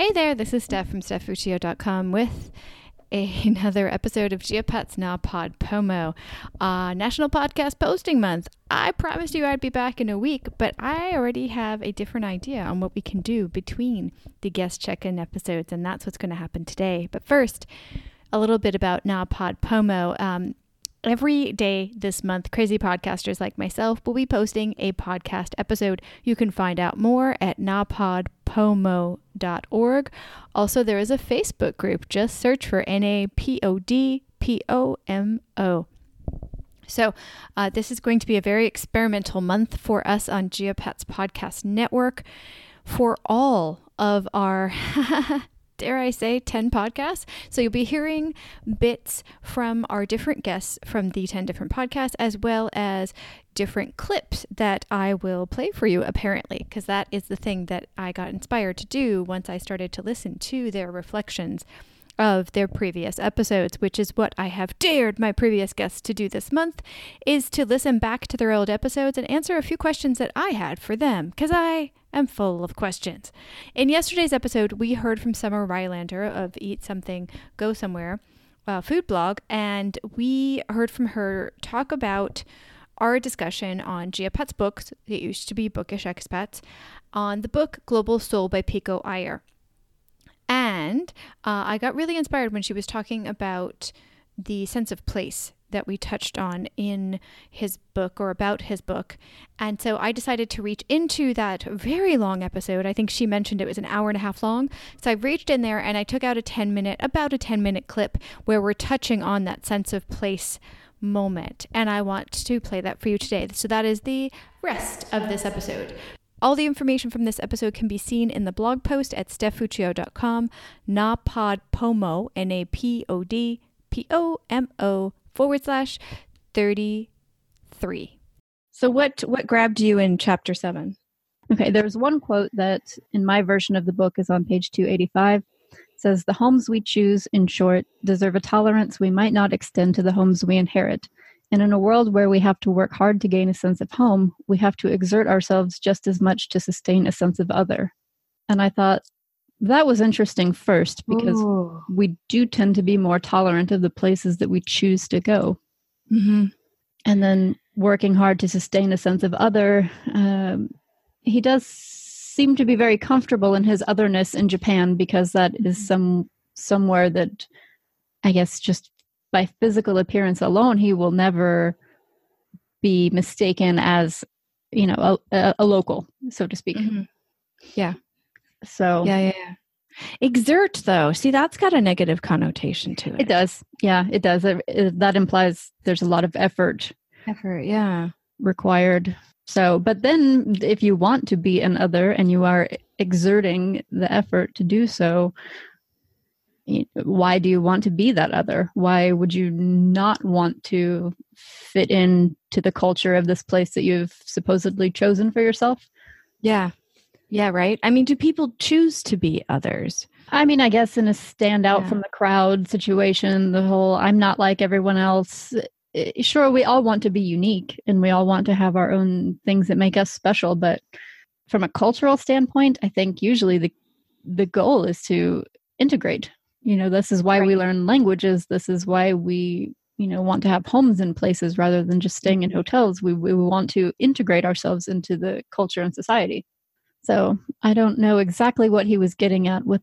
Hey there, this is Steph from StephFuccio.com with another episode of Geopats Na Pod Pomo, uh, National Podcast Posting Month. I promised you I'd be back in a week, but I already have a different idea on what we can do between the guest check in episodes, and that's what's going to happen today. But first, a little bit about Na Pod Pomo. Um, Every day this month, crazy podcasters like myself will be posting a podcast episode. You can find out more at napodpomo.org. Also, there is a Facebook group. Just search for N A P O D P O M O. So, uh, this is going to be a very experimental month for us on Geopats Podcast Network. For all of our dare I say, 10 podcasts. So you'll be hearing bits from our different guests from the 10 different podcasts, as well as different clips that I will play for you, apparently, because that is the thing that I got inspired to do once I started to listen to their reflections of their previous episodes, which is what I have dared my previous guests to do this month, is to listen back to their old episodes and answer a few questions that I had for them, because I am full of questions. In yesterday's episode, we heard from Summer Rylander of Eat Something, Go Somewhere, uh, food blog, and we heard from her talk about our discussion on Geopats books, it used to be Bookish Expats, on the book Global Soul by Pico Iyer. And uh, I got really inspired when she was talking about the sense of place that we touched on in his book or about his book. And so I decided to reach into that very long episode. I think she mentioned it was an hour and a half long. So I reached in there and I took out a 10 minute, about a 10 minute clip where we're touching on that sense of place moment. And I want to play that for you today. So that is the rest of this episode. All the information from this episode can be seen in the blog post at stephfuccio.com, napodpomo, N A P O D P O M O forward slash 33. So, what, what grabbed you in chapter seven? Okay, there's one quote that in my version of the book is on page 285. It says, The homes we choose, in short, deserve a tolerance we might not extend to the homes we inherit and in a world where we have to work hard to gain a sense of home, we have to exert ourselves just as much to sustain a sense of other. And I thought that was interesting first because Ooh. we do tend to be more tolerant of the places that we choose to go. Mm-hmm. And then working hard to sustain a sense of other. Um, he does seem to be very comfortable in his otherness in Japan because that is mm-hmm. some somewhere that I guess just by physical appearance alone, he will never be mistaken as, you know, a, a local, so to speak. Mm-hmm. Yeah. So, yeah, yeah, yeah. Exert, though, see, that's got a negative connotation to it. It does. Yeah, it does. It, it, that implies there's a lot of effort. Effort, yeah. Required. So, but then if you want to be an other and you are exerting the effort to do so, why do you want to be that other? Why would you not want to fit in to the culture of this place that you've supposedly chosen for yourself? Yeah. Yeah right? I mean do people choose to be others? I mean i guess in a stand out yeah. from the crowd situation the whole i'm not like everyone else eh, sure we all want to be unique and we all want to have our own things that make us special but from a cultural standpoint i think usually the the goal is to integrate you know this is why right. we learn languages. This is why we you know want to have homes in places rather than just staying in hotels. We, we want to integrate ourselves into the culture and society. So i don't know exactly what he was getting at with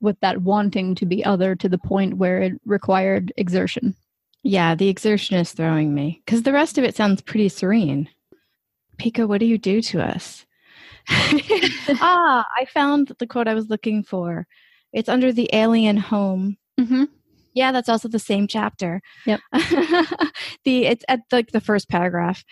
with that wanting to be other to the point where it required exertion. Yeah the exertion is throwing me because the rest of it sounds pretty serene. Pico what do you do to us? Ah i found the quote i was looking for it's under the alien home. Mm-hmm. Yeah, that's also the same chapter. Yep. the it's at like the, first paragraph.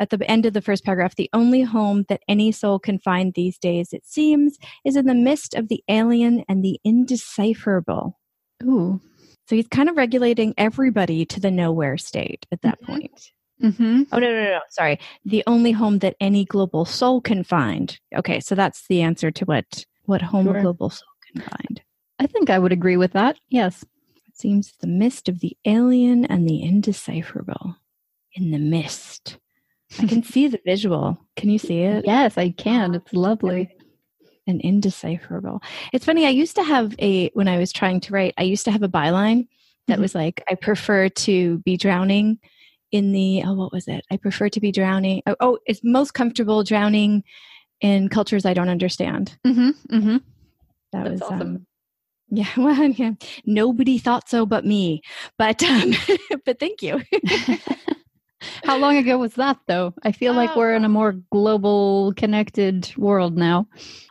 At the end of the first paragraph, the only home that any soul can find these days, it seems, is in the midst of the alien and the indecipherable. Ooh. So he's kind of regulating everybody to the nowhere state at that mm-hmm. point. Mm-hmm. Oh, no, no, no, no. Sorry. The only home that any global soul can find. Okay, so that's the answer to what, what home sure. global soul can find. I think I would agree with that. Yes. It seems the mist of the alien and the indecipherable. In the mist. I can see the visual. Can you see it? Yes, I can. It's lovely. and indecipherable. It's funny. I used to have a when I was trying to write. I used to have a byline that Mhm. was like, "I prefer to be drowning in the oh, what was it? I prefer to be drowning. Oh, oh it's most comfortable drowning in cultures I don't understand." Mm-hmm. Mm-hmm. That That's was awesome. um, yeah. Well, yeah. Nobody thought so but me. But um, but thank you. How long ago was that, though? I feel like we're in a Oh. more global, connected world now.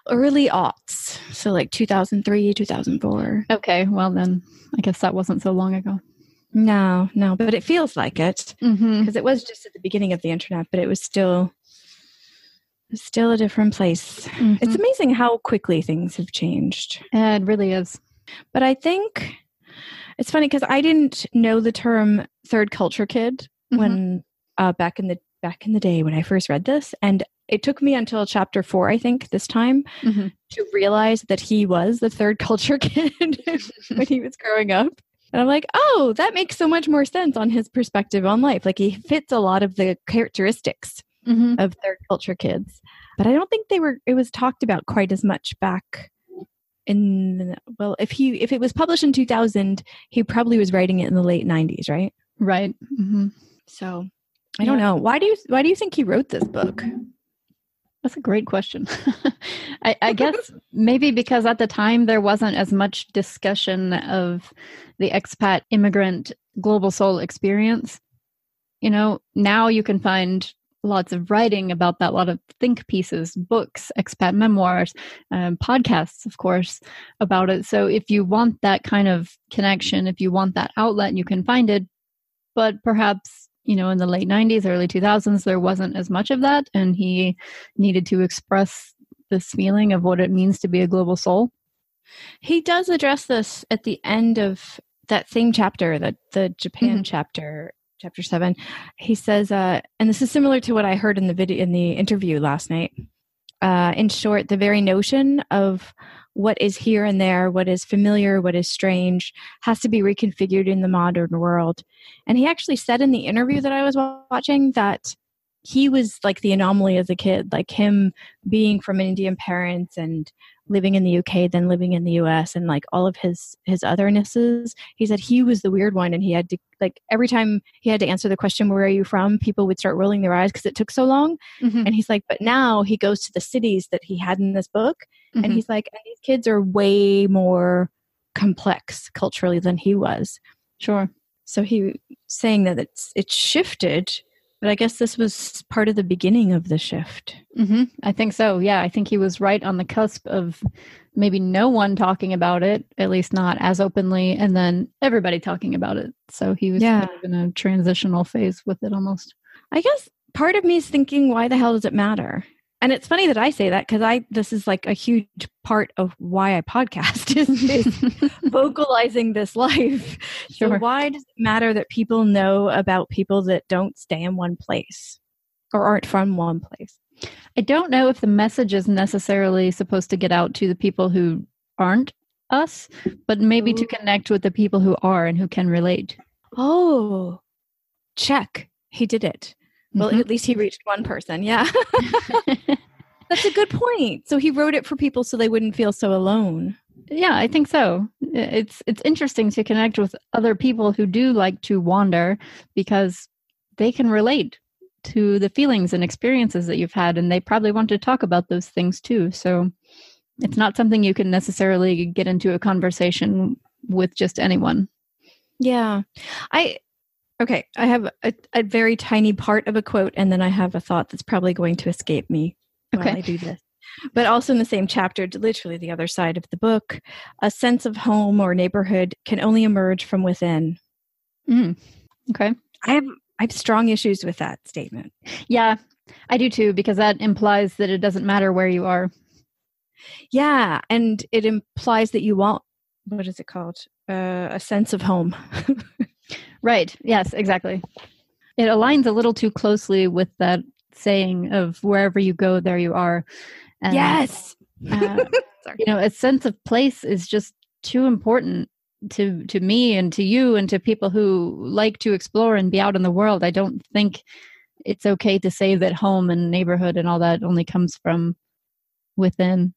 Early aughts, so like 2003, 2004. Okay, well then, I guess that wasn't so long ago. No, no, but it feels like it Mm-hmm. because it was just at the beginning of the internet, but it was still still a different place. It's amazing how quickly things have changed. Yeah, it really is. But I think it's funny because I didn't know the term third culture kid when uh, back in the back in the day when I first read this, and it took me until chapter four, I think, this time Mhm. to realize that he was the third culture kid when he was growing up. And I'm like, oh, that makes so much more sense on his perspective on life. Like he fits a lot of the characteristics Mm-hmm. of third culture kids. But I don't think they were it was talked about quite as much back in well, if he if it was published in 2000, he probably was writing it in the late 90s, right? Right. Mm-hmm. So, I don't know. Why do you why do you think he wrote this book? That's a great question. I, I guess maybe because at the time there wasn't as much discussion of the expat immigrant global soul experience. You know, now you can find lots of writing about that, a lot of think pieces, books, expat memoirs, um, podcasts, of course, about it. So if you want that kind of connection, if you want that outlet, you can find it. But perhaps, you know, in the late 90s, early 2000s, there wasn't as much of that. And he needed to express this feeling of what it means to be a global soul. He does address this at the end of that same chapter, that the Japan Mhm. chapter, chapter seven. He says, uh, and this is similar to what I heard in the video in the interview last night. Uh, in short, the very notion of what is here and there, what is familiar, what is strange, has to be reconfigured in the modern world. And he actually said in the interview that I was watching that he was like the anomaly as a kid, like him being from Indian parents and living in the UK, then living in the US, and like all of his his othernesses. He said he was the weird one, and he had to like every time he had to answer the question, "Where are you from?" People would start rolling their eyes because it took so long. Mm-hmm. And he's like, but now he goes to the cities that he had in this book, and he's like, and these kids are way more complex culturally than he was. sure. So he saying that it's it's shifted, but I guess this was part of the beginning of the shift. hmm I think so. Yeah, I think he was right on the cusp of maybe no one talking about it, at least not as openly, and then everybody talking about it. So he was Yeah. kind of in a transitional phase with it almost. I guess part of me is thinking, why the hell does it matter? And it's funny that I say that because I this is like a huge part of why I podcast is, is vocalizing this life. So Sure. why does it matter that people know about people that don't stay in one place or aren't from one place? I don't know if the message is necessarily supposed to get out to the people who aren't us, but maybe to connect with the people who are and who can relate. Oh, check. He did it. Well, Mhm. at least he reached one person. Yeah. That's a good point. So he wrote it for people so they wouldn't feel so alone. yeah, I think so. It's it's interesting to connect with other people who do like to wander because they can relate to the feelings and experiences that you've had and they probably want to talk about those things too. So it's not something you can necessarily get into a conversation with just anyone. Yeah. I okay, I have a, a very tiny part of a quote and then I have a thought that's probably going to escape me while Okay. I do this. But also in the same chapter, literally the other side of the book, a sense of home or neighborhood can only emerge from within. Mm. Okay. I have I have strong issues with that statement. Yeah, I do too, because that implies that it doesn't matter where you are. Yeah, and it implies that you want what is it called? Uh, a sense of home. Right. Yes, exactly. It aligns a little too closely with that saying of wherever you go, there you are. And, yes. uh, Sorry. you know, a sense of place is just too important to to me and to you and to people who like to explore and be out in the world. I don't think it's okay to say that home and neighborhood and all that only comes from within.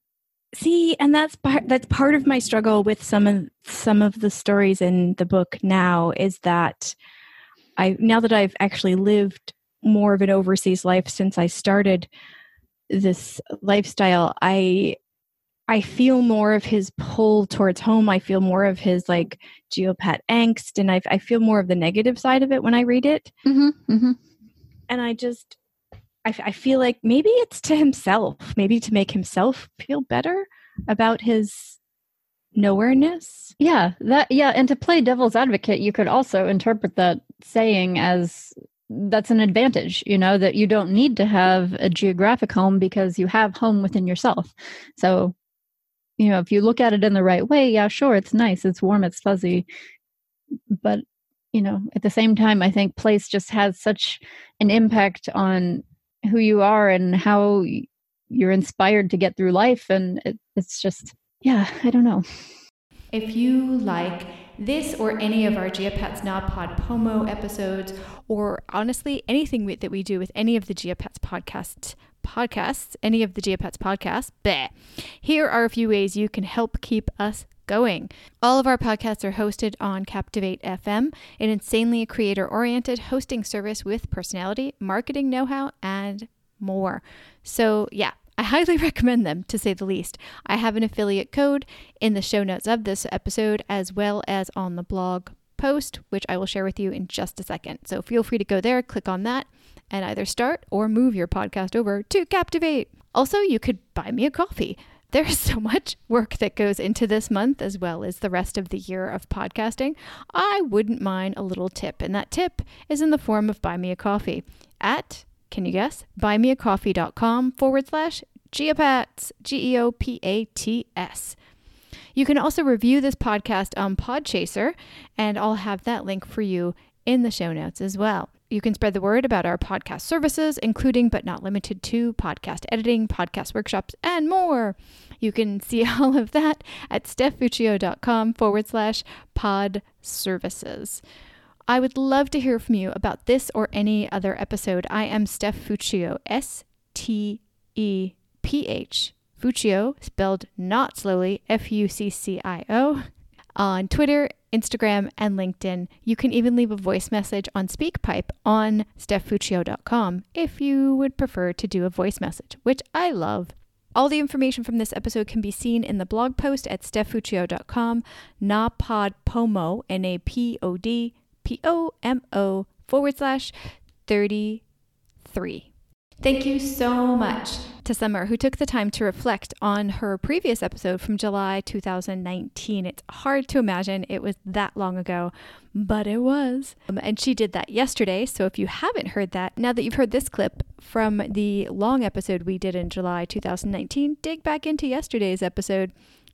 See, and that's part that's part of my struggle with some of some of the stories in the book now is that I now that I've actually lived more of an overseas life since I started this lifestyle, I I feel more of his pull towards home. I feel more of his like geopat angst, and I, I feel more of the negative side of it when I read it. Mm-hmm, mm-hmm. And I just I, I feel like maybe it's to himself, maybe to make himself feel better about his nowhereness. Yeah, that yeah, and to play devil's advocate, you could also interpret that saying as that's an advantage, you know, that you don't need to have a geographic home because you have home within yourself. So, you know, if you look at it in the right way, yeah, sure, it's nice, it's warm, it's fuzzy. But, you know, at the same time, I think place just has such an impact on who you are and how you're inspired to get through life. And it, it's just yeah i don't know. If you like this or any of our Geopats Na Pod Pomo episodes, or honestly anything that we do with any of the Geopats podcast podcasts, any of the Geopats podcasts, bleh, here are a few ways you can help keep us going. All of our podcasts are hosted on Captivate FM, an insanely creator oriented hosting service with personality, marketing know how, and more. So, yeah, I highly recommend them to say the least. I have an affiliate code in the show notes of this episode as well as on the blog post, which I will share with you in just a second. So feel free to go there, click on that, and either start or move your podcast over to Captivate. Also, you could buy me a coffee. There's so much work that goes into this month as well as the rest of the year of podcasting. I wouldn't mind a little tip, and that tip is in the form of buy me a coffee at, can you guess? Buymeacoffee.com forward slash Geopats, G E O P A T S. You can also review this podcast on Podchaser, and I'll have that link for you in the show notes as well. You can spread the word about our podcast services, including but not limited to podcast editing, podcast workshops, and more. You can see all of that at stephfuccio.com forward slash pod services. I would love to hear from you about this or any other episode. I am Steph Fuccio, S T E P H. Fuccio, spelled not slowly, F U C C I O on Twitter, Instagram, and LinkedIn. You can even leave a voice message on SpeakPipe on stephfuccio.com if you would prefer to do a voice message, which I love. All the information from this episode can be seen in the blog post at stephfuccio.com, napodpomo, N-A-P-O-D, P-O-M-O, forward slash 33. Thank you so much to Summer, who took the time to reflect on her previous episode from July 2019. It's hard to imagine it was that long ago, but it was. Um, and she did that yesterday. So if you haven't heard that, now that you've heard this clip from the long episode we did in July 2019, dig back into yesterday's episode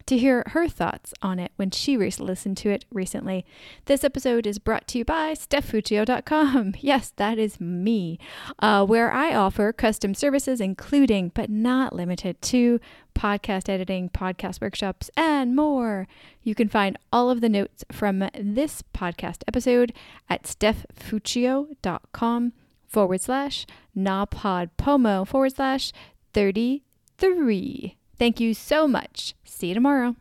to hear her thoughts on it when she listened to it recently. This episode is brought to you by StephFuccio.com. Yes, that is me, uh, where I offer custom services, including but not limited to podcast editing, podcast workshops, and more. You can find all of the notes from this podcast episode at stephfuccio.com forward slash napodpomo forward slash 33. Thank you so much. See you tomorrow.